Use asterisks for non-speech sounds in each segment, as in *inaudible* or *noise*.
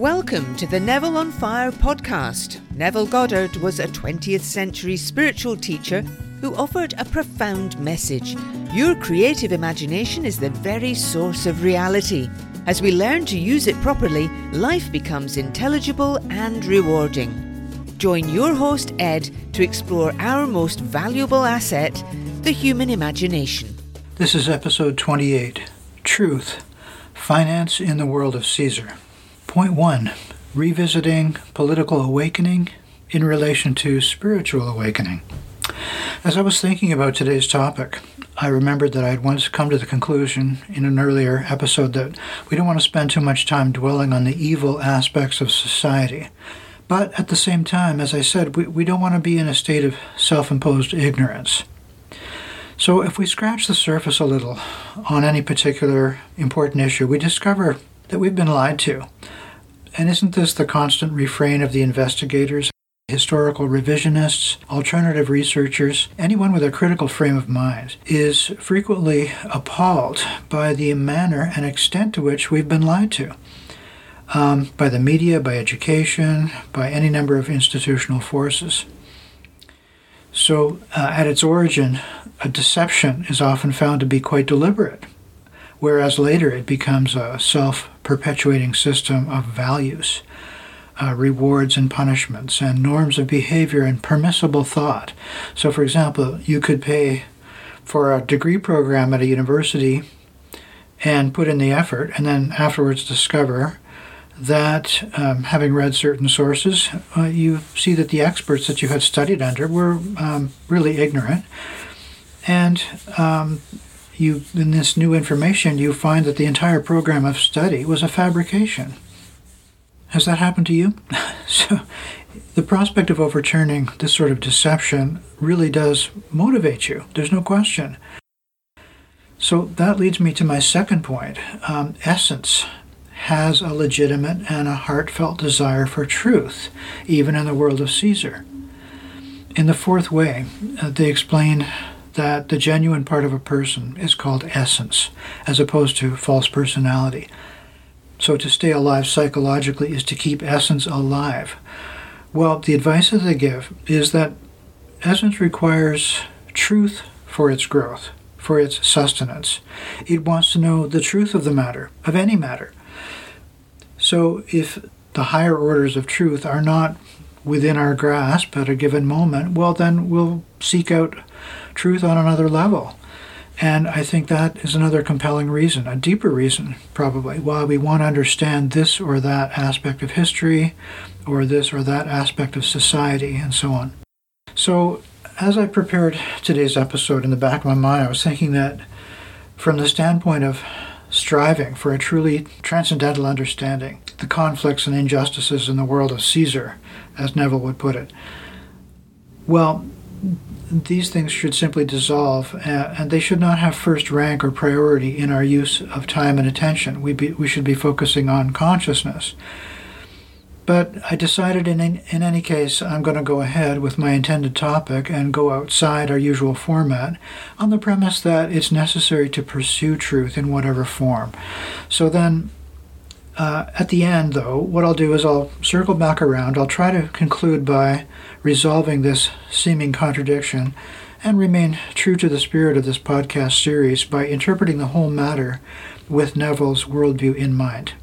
Welcome to the Neville on Fire podcast. Neville Goddard was a 20th century spiritual teacher who offered a profound message. Your creative imagination is the very source of reality. As we learn to use it properly, life becomes intelligible and rewarding. Join your host, Ed, to explore our most valuable asset, the human imagination. This is episode 28 Truth Finance in the World of Caesar. Point 1 Revisiting Political Awakening in relation to Spiritual Awakening. As I was thinking about today's topic, I remembered that I had once come to the conclusion in an earlier episode that we don't want to spend too much time dwelling on the evil aspects of society. But at the same time, as I said, we, we don't want to be in a state of self imposed ignorance. So, if we scratch the surface a little on any particular important issue, we discover that we've been lied to. And isn't this the constant refrain of the investigators, historical revisionists, alternative researchers, anyone with a critical frame of mind, is frequently appalled by the manner and extent to which we've been lied to? Um, by the media, by education, by any number of institutional forces. So, uh, at its origin, a deception is often found to be quite deliberate, whereas later it becomes a self perpetuating system of values, uh, rewards and punishments, and norms of behavior and permissible thought. So, for example, you could pay for a degree program at a university and put in the effort, and then afterwards discover that um, having read certain sources, uh, you see that the experts that you had studied under were um, really ignorant. And um, you, in this new information, you find that the entire program of study was a fabrication. Has that happened to you? *laughs* so, the prospect of overturning this sort of deception really does motivate you. There's no question. So that leads me to my second point um, essence has a legitimate and a heartfelt desire for truth, even in the world of Caesar. In the fourth way, uh, they explain that the genuine part of a person is called essence, as opposed to false personality. So to stay alive psychologically is to keep essence alive. Well, the advice that they give is that essence requires truth for its growth, for its sustenance. It wants to know the truth of the matter, of any matter. So if the higher orders of truth are not within our grasp at a given moment, well, then we'll seek out truth on another level. And I think that is another compelling reason, a deeper reason, probably, why we want to understand this or that aspect of history, or this or that aspect of society, and so on. So, as I prepared today's episode in the back of my mind, I was thinking that from the standpoint of striving for a truly transcendental understanding, the conflicts and injustices in the world of Caesar, as Neville would put it. Well, these things should simply dissolve, and they should not have first rank or priority in our use of time and attention. We, be, we should be focusing on consciousness. But I decided in, in any case, I'm going to go ahead with my intended topic and go outside our usual format on the premise that it's necessary to pursue truth in whatever form. So then, uh, at the end, though, what I'll do is I'll circle back around. I'll try to conclude by resolving this seeming contradiction and remain true to the spirit of this podcast series by interpreting the whole matter with Neville's worldview in mind.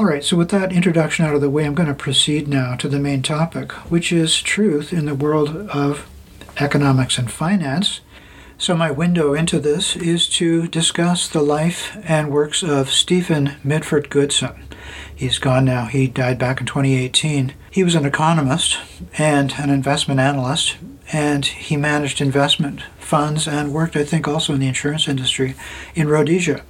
All right, so with that introduction out of the way, I'm going to proceed now to the main topic, which is truth in the world of economics and finance. So, my window into this is to discuss the life and works of Stephen Mitford Goodson. He's gone now, he died back in 2018. He was an economist and an investment analyst, and he managed investment funds and worked, I think, also in the insurance industry in Rhodesia.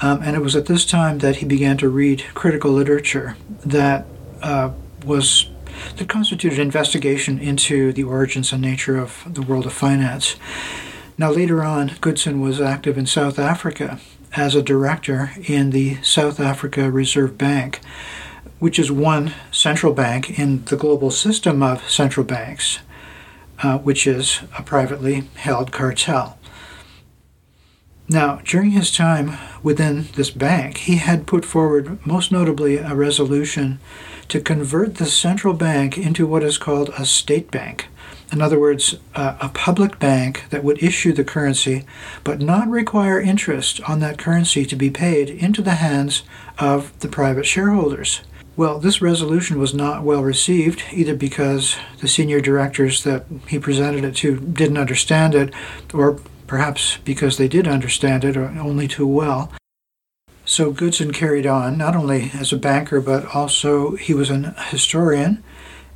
Um, and it was at this time that he began to read critical literature that uh, was that constituted investigation into the origins and nature of the world of finance. Now, later on, Goodson was active in South Africa as a director in the South Africa Reserve Bank, which is one central bank in the global system of central banks, uh, which is a privately held cartel. Now, during his time within this bank, he had put forward, most notably, a resolution to convert the central bank into what is called a state bank. In other words, uh, a public bank that would issue the currency but not require interest on that currency to be paid into the hands of the private shareholders. Well, this resolution was not well received, either because the senior directors that he presented it to didn't understand it, or perhaps because they did understand it uh, only too well. So Goodson carried on, not only as a banker, but also he was an historian,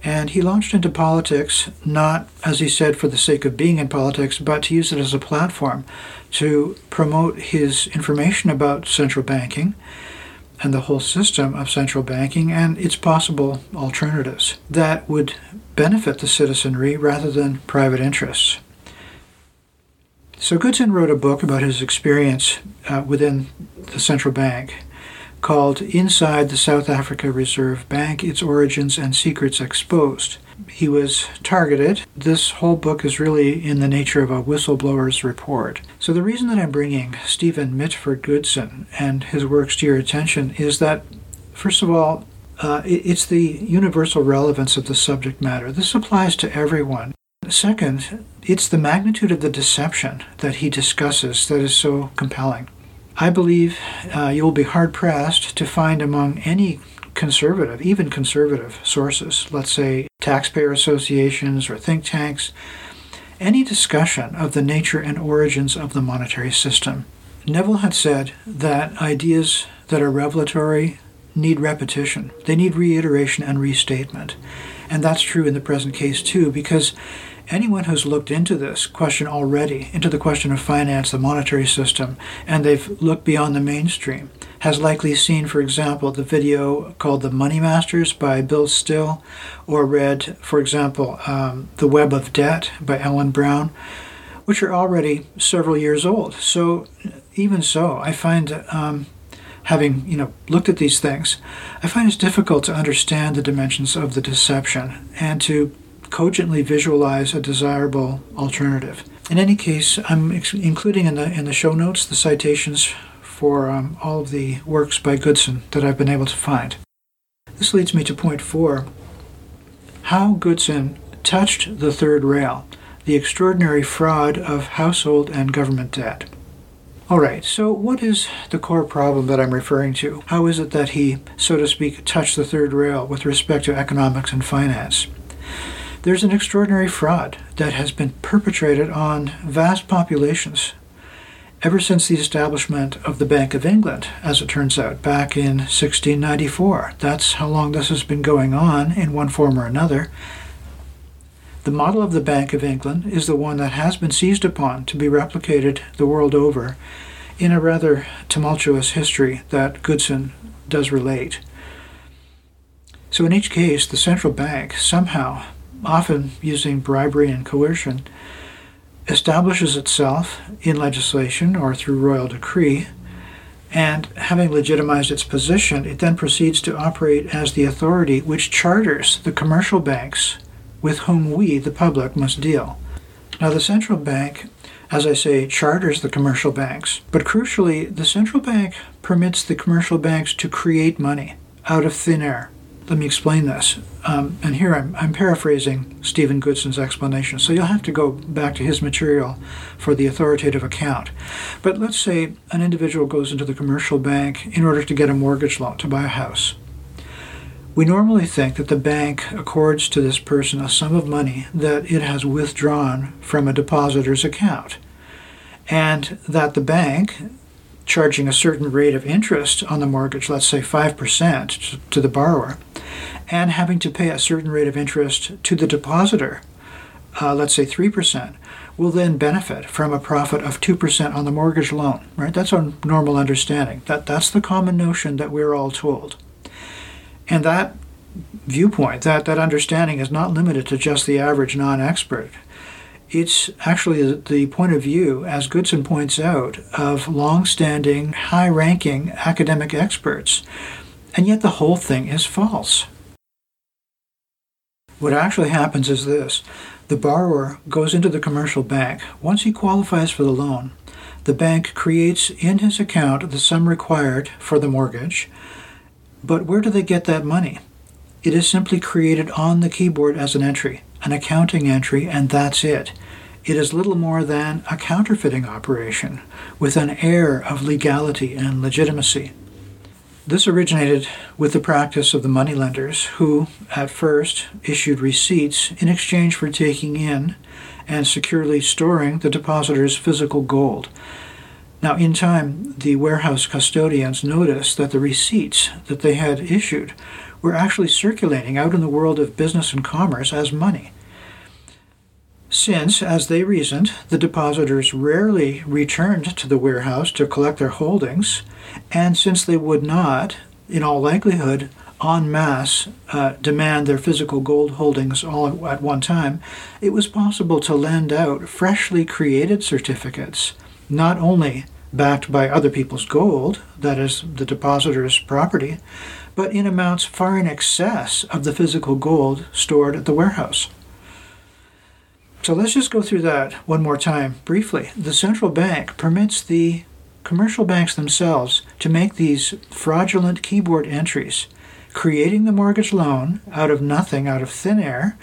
and he launched into politics, not, as he said, for the sake of being in politics, but to use it as a platform to promote his information about central banking and the whole system of central banking and its possible alternatives that would benefit the citizenry rather than private interests. So Goodson wrote a book about his experience uh, within the central bank called Inside the South Africa Reserve Bank Its Origins and Secrets Exposed. He was targeted. This whole book is really in the nature of a whistleblower's report. So, the reason that I'm bringing Stephen Mitford Goodson and his works to your attention is that, first of all, uh, it's the universal relevance of the subject matter. This applies to everyone. Second, it's the magnitude of the deception that he discusses that is so compelling. I believe uh, you will be hard pressed to find among any conservative, even conservative sources, let's say taxpayer associations or think tanks, any discussion of the nature and origins of the monetary system. Neville had said that ideas that are revelatory need repetition, they need reiteration and restatement. And that's true in the present case too, because anyone who's looked into this question already, into the question of finance, the monetary system, and they've looked beyond the mainstream, has likely seen, for example, the video called The Money Masters by Bill Still, or read, for example, um, The Web of Debt by Ellen Brown, which are already several years old. So, even so, I find. Um, having you know looked at these things, I find it's difficult to understand the dimensions of the deception and to cogently visualize a desirable alternative. In any case, I'm ex- including in the in the show notes the citations for um, all of the works by Goodson that I've been able to find. This leads me to point four: how Goodson touched the third rail, the extraordinary fraud of household and government debt. All right, so what is the core problem that I'm referring to? How is it that he, so to speak, touched the third rail with respect to economics and finance? There's an extraordinary fraud that has been perpetrated on vast populations ever since the establishment of the Bank of England, as it turns out, back in 1694. That's how long this has been going on in one form or another. The model of the Bank of England is the one that has been seized upon to be replicated the world over in a rather tumultuous history that Goodson does relate. So, in each case, the central bank somehow often using bribery and coercion, establishes itself in legislation or through royal decree, and having legitimized its position, it then proceeds to operate as the authority which charters the commercial banks with whom we, the public, must deal. Now, the central bank, as I say, charters the commercial banks, but crucially, the central bank permits the commercial banks to create money out of thin air. Let me explain this. Um, and here I'm, I'm paraphrasing Stephen Goodson's explanation, so you'll have to go back to his material for the authoritative account. But let's say an individual goes into the commercial bank in order to get a mortgage loan to buy a house. We normally think that the bank accords to this person a sum of money that it has withdrawn from a depositor's account, and that the bank charging a certain rate of interest on the mortgage, let's say 5% to the borrower, and having to pay a certain rate of interest to the depositor, uh, let's say 3%, will then benefit from a profit of 2% on the mortgage loan, right? That's our normal understanding. That, that's the common notion that we're all told. And that viewpoint, that, that understanding is not limited to just the average non expert it's actually the point of view, as Goodson points out, of long-standing, high-ranking academic experts. And yet the whole thing is false. What actually happens is this. The borrower goes into the commercial bank. Once he qualifies for the loan, The bank creates in his account the sum required for the mortgage, but where do they get that money? It is simply created on the keyboard as an entry, an accounting entry, and that's it. It is little more than a counterfeiting operation with an air of legality and legitimacy. This originated with the practice of the moneylenders, who at first issued receipts in exchange for taking in and securely storing the depositor's physical gold. Now, in time, the warehouse custodians noticed that the receipts that they had issued were actually circulating out in the world of business and commerce as money. Since, as they reasoned, the depositors rarely returned to the warehouse to collect their holdings, and since they would not, in all likelihood, en masse uh, demand their physical gold holdings all at one time, it was possible to lend out freshly created certificates, not only backed by other people's gold, that is, the depositor's property, but in amounts far in excess of the physical gold stored at the warehouse. So let's just go through that one more time briefly. The central bank permits the commercial banks themselves to make these fraudulent keyboard entries, creating the mortgage loan out of nothing, out of thin air,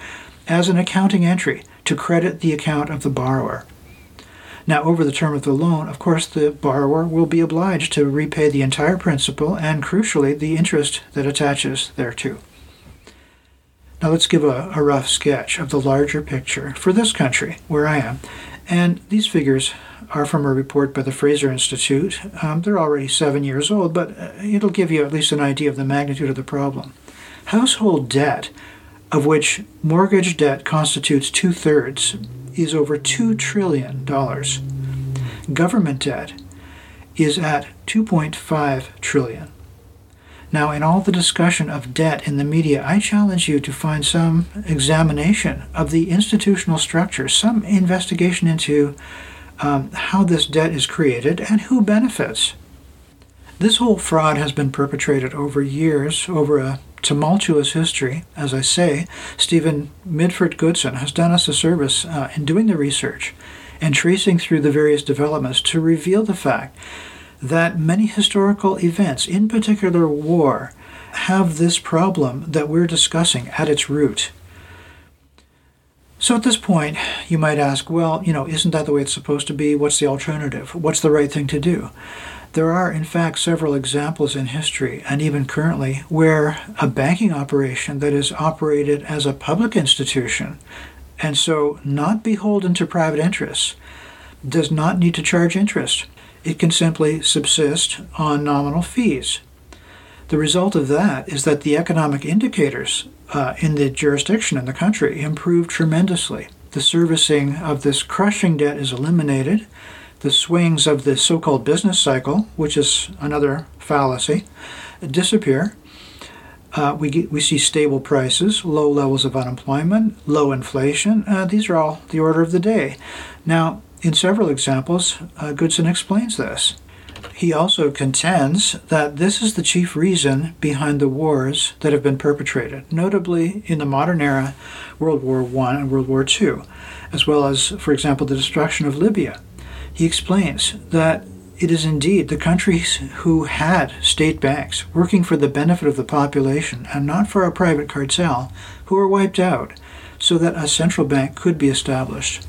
as an accounting entry to credit the account of the borrower. Now, over the term of the loan, of course, the borrower will be obliged to repay the entire principal and, crucially, the interest that attaches thereto. Now, let's give a, a rough sketch of the larger picture for this country, where I am. And these figures are from a report by the Fraser Institute. Um, they're already seven years old, but uh, it'll give you at least an idea of the magnitude of the problem. Household debt, of which mortgage debt constitutes two thirds, is over $2 trillion. Government debt is at 2.5 trillion. Now, in all the discussion of debt in the media, I challenge you to find some examination of the institutional structure, some investigation into um, how this debt is created and who benefits. This whole fraud has been perpetrated over years, over a tumultuous history, as I say, Stephen Mitford Goodson has done us a service uh, in doing the research and tracing through the various developments to reveal the fact that many historical events, in particular war, have this problem that we're discussing at its root. So at this point, you might ask, well, you know, isn't that the way it's supposed to be? What's the alternative? What's the right thing to do? There are, in fact, several examples in history and even currently where a banking operation that is operated as a public institution and so not beholden to private interests does not need to charge interest. It can simply subsist on nominal fees. The result of that is that the economic indicators uh, in the jurisdiction in the country improve tremendously. The servicing of this crushing debt is eliminated the swings of the so called business cycle, which is another fallacy, disappear. Uh, we, get, we see stable prices, low levels of unemployment, low inflation. Uh, these are all the order of the day. Now, in several examples, uh, Goodson explains this. He also contends that this is the chief reason behind the wars that have been perpetrated, notably in the modern era, World War I and World War II, as well as, for example, the destruction of Libya he explains that it is indeed the countries who had state banks working for the benefit of the population and not for a private cartel who were wiped out so that a central bank could be established.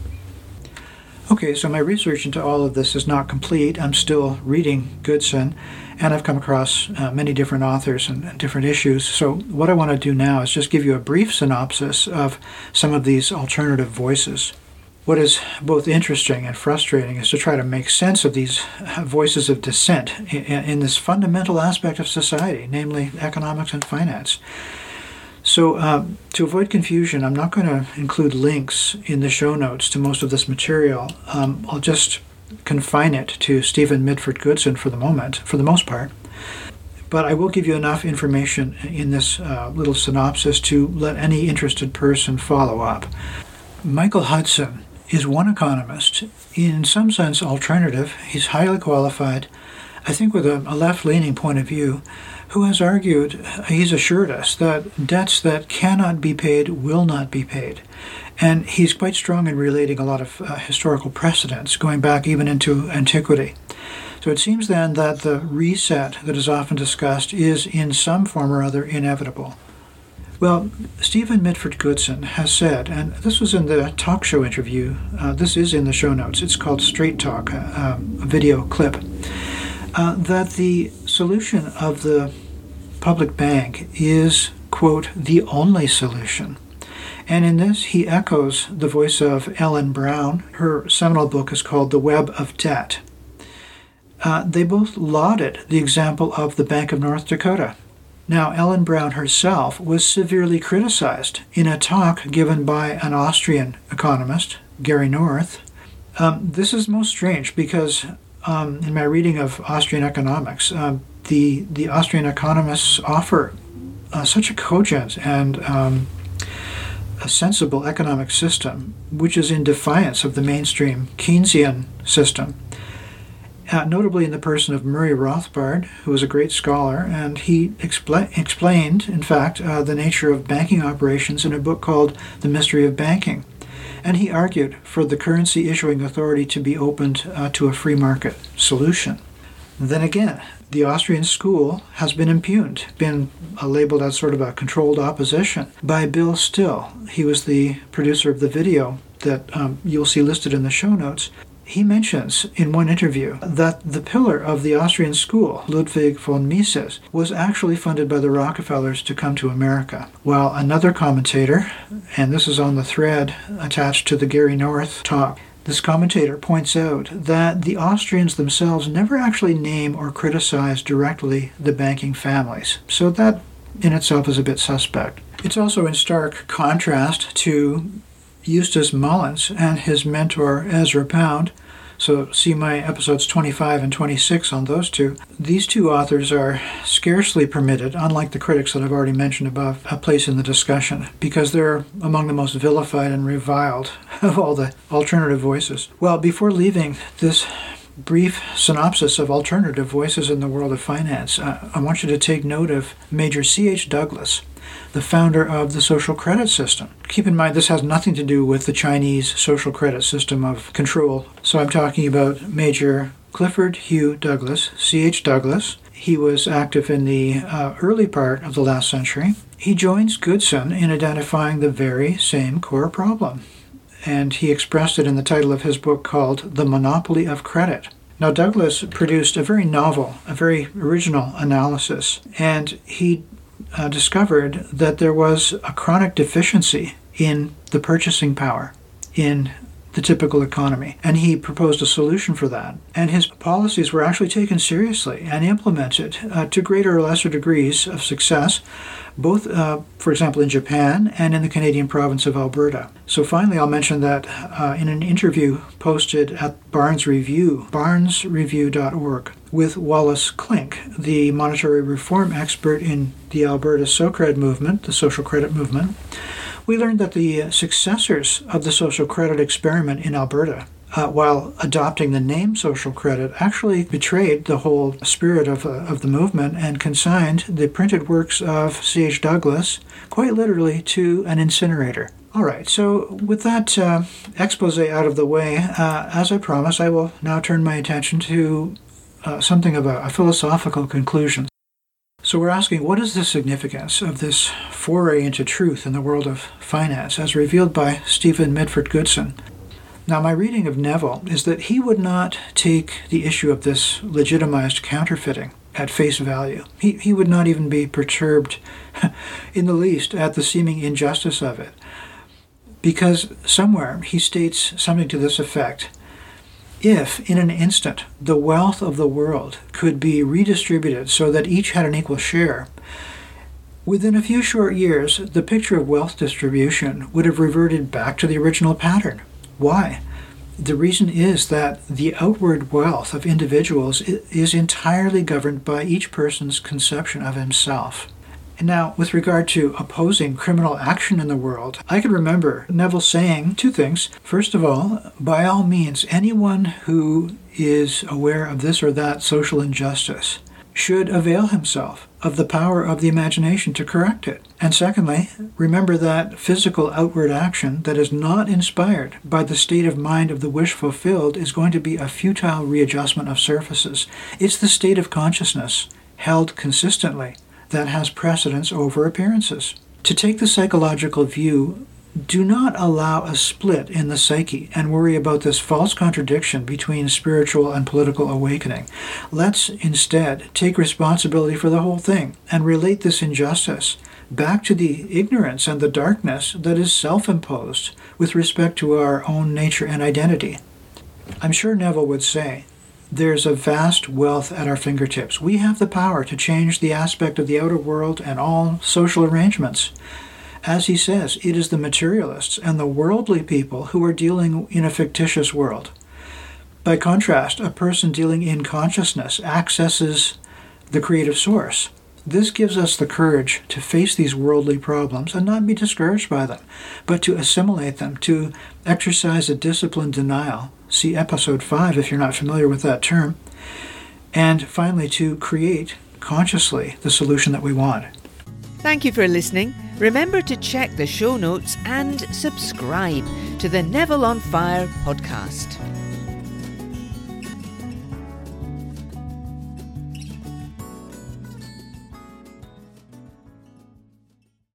Okay, so my research into all of this is not complete. I'm still reading Goodson, and I've come across uh, many different authors and, and different issues. So, what I want to do now is just give you a brief synopsis of some of these alternative voices. What is both interesting and frustrating is to try to make sense of these voices of dissent in, in this fundamental aspect of society, namely economics and finance. So, uh, to avoid confusion, I'm not going to include links in the show notes to most of this material. Um, I'll just confine it to Stephen Mitford Goodson for the moment, for the most part. But I will give you enough information in this uh, little synopsis to let any interested person follow up. Michael Hudson is one economist, in some sense alternative. He's highly qualified, I think with a, a left leaning point of view, who has argued, he's assured us, that debts that cannot be paid will not be paid. And he's quite strong in relating a lot of uh, historical precedents, going back even into antiquity. So it seems then that the reset that is often discussed is in some form or other inevitable. Well, Stephen Mitford Goodson has said, and this was in the talk show interview, uh, this is in the show notes, it's called Straight Talk, uh, a video clip, uh, that the solution of the public bank is, quote, the only solution. And in this, he echoes the voice of Ellen Brown. Her seminal book is called The Web of Debt. Uh, they both lauded the example of the Bank of North Dakota. Now, Ellen Brown herself was severely criticized in a talk given by an Austrian economist, Gary North. Um, this is most strange because um, in my reading of Austrian economics, um, the, the Austrian economists offer uh, such a cogent and um, a sensible economic system, which is in defiance of the mainstream Keynesian system uh, notably in the person of Murray Rothbard, who was a great scholar, and he expl- explained, in fact, uh, the nature of banking operations in a book called The Mystery of Banking. And he argued for the currency issuing authority to be opened uh, to a free market solution. Then again, the Austrian school has been impugned, been uh, labeled as sort of a controlled opposition by Bill Still. He was the producer of the video that um, you'll see listed in the show notes he mentions in one interview that the pillar of the Austrian school, Ludwig von Mises, was actually funded by the Rockefellers to come to America. While another commentator, and this is on the thread attached to the Gary North talk, this commentator points out that the Austrians themselves never actually name or criticize directly the banking families. So that in itself is a bit suspect. It's also in stark contrast to Eustace Mullins and his mentor Ezra Pound. So, see my episodes 25 and 26 on those two. These two authors are scarcely permitted, unlike the critics that I've already mentioned above, a place in the discussion because they're among the most vilified and reviled *laughs* of all the alternative voices. Well, before leaving this brief synopsis of alternative voices in the world of finance, uh, I want you to take note of Major C.H. Douglas the founder of the social credit system. Keep in mind, this has nothing to do with the Chinese social credit system of control. So I'm talking about Major Clifford Hugh Douglas, C.H. Douglas. He was active in the uh, early part of the last century. He joins Goodson in identifying the very same core problem, and he expressed it in the title of his book called The Monopoly of Credit. Now, Douglas produced a very novel, a very original analysis, and he uh, discovered that there was a chronic deficiency in the purchasing power in the typical economy. And he proposed a solution for that. And his policies were actually taken seriously and implemented uh, to greater or lesser degrees of success, both, uh, for example, in Japan and in the Canadian province of Alberta. So finally, I'll mention that uh, in an interview posted at Barnes Review, barnesreview.org, with Wallace Klinck, the monetary reform expert in the Alberta SOCRED movement, the social credit movement, we learned that the successors of the social credit experiment in Alberta uh, while adopting the name social credit, actually betrayed the whole spirit of, uh, of the movement and consigned the printed works of C.H. Douglas, quite literally, to an incinerator. All right, so with that uh, expose out of the way, uh, as I promised, I will now turn my attention to uh, something of a, a philosophical conclusion. So we're asking, what is the significance of this foray into truth in the world of finance, as revealed by Stephen Mitford Goodson? Now, my reading of Neville is that he would not take the issue of this legitimized counterfeiting at face value. He, he would not even be perturbed *laughs* in the least at the seeming injustice of it. Because somewhere he states something to this effect if, in an instant, the wealth of the world could be redistributed so that each had an equal share, within a few short years, the picture of wealth distribution would have reverted back to the original pattern. Why? The reason is that the outward wealth of individuals is entirely governed by each person's conception of himself. Now, with regard to opposing criminal action in the world, I can remember Neville saying two things. First of all, by all means, anyone who is aware of this or that social injustice should avail himself of the power of the imagination to correct it. And secondly, remember that physical outward action that is not inspired by the state of mind of the wish fulfilled is going to be a futile readjustment of surfaces. It's the state of consciousness held consistently that has precedence over appearances. To take the psychological view do not allow a split in the psyche and worry about this false contradiction between spiritual and political awakening. Let's instead take responsibility for the whole thing and relate this injustice back to the ignorance and the darkness that is self imposed with respect to our own nature and identity. I'm sure Neville would say there's a vast wealth at our fingertips. We have the power to change the aspect of the outer world and all social arrangements. As he says, it is the materialists and the worldly people who are dealing in a fictitious world. By contrast, a person dealing in consciousness accesses the creative source. This gives us the courage to face these worldly problems and not be discouraged by them, but to assimilate them, to exercise a disciplined denial. See episode 5 if you're not familiar with that term. And finally, to create consciously the solution that we want. Thank you for listening. Remember to check the show notes and subscribe to the Neville on Fire podcast.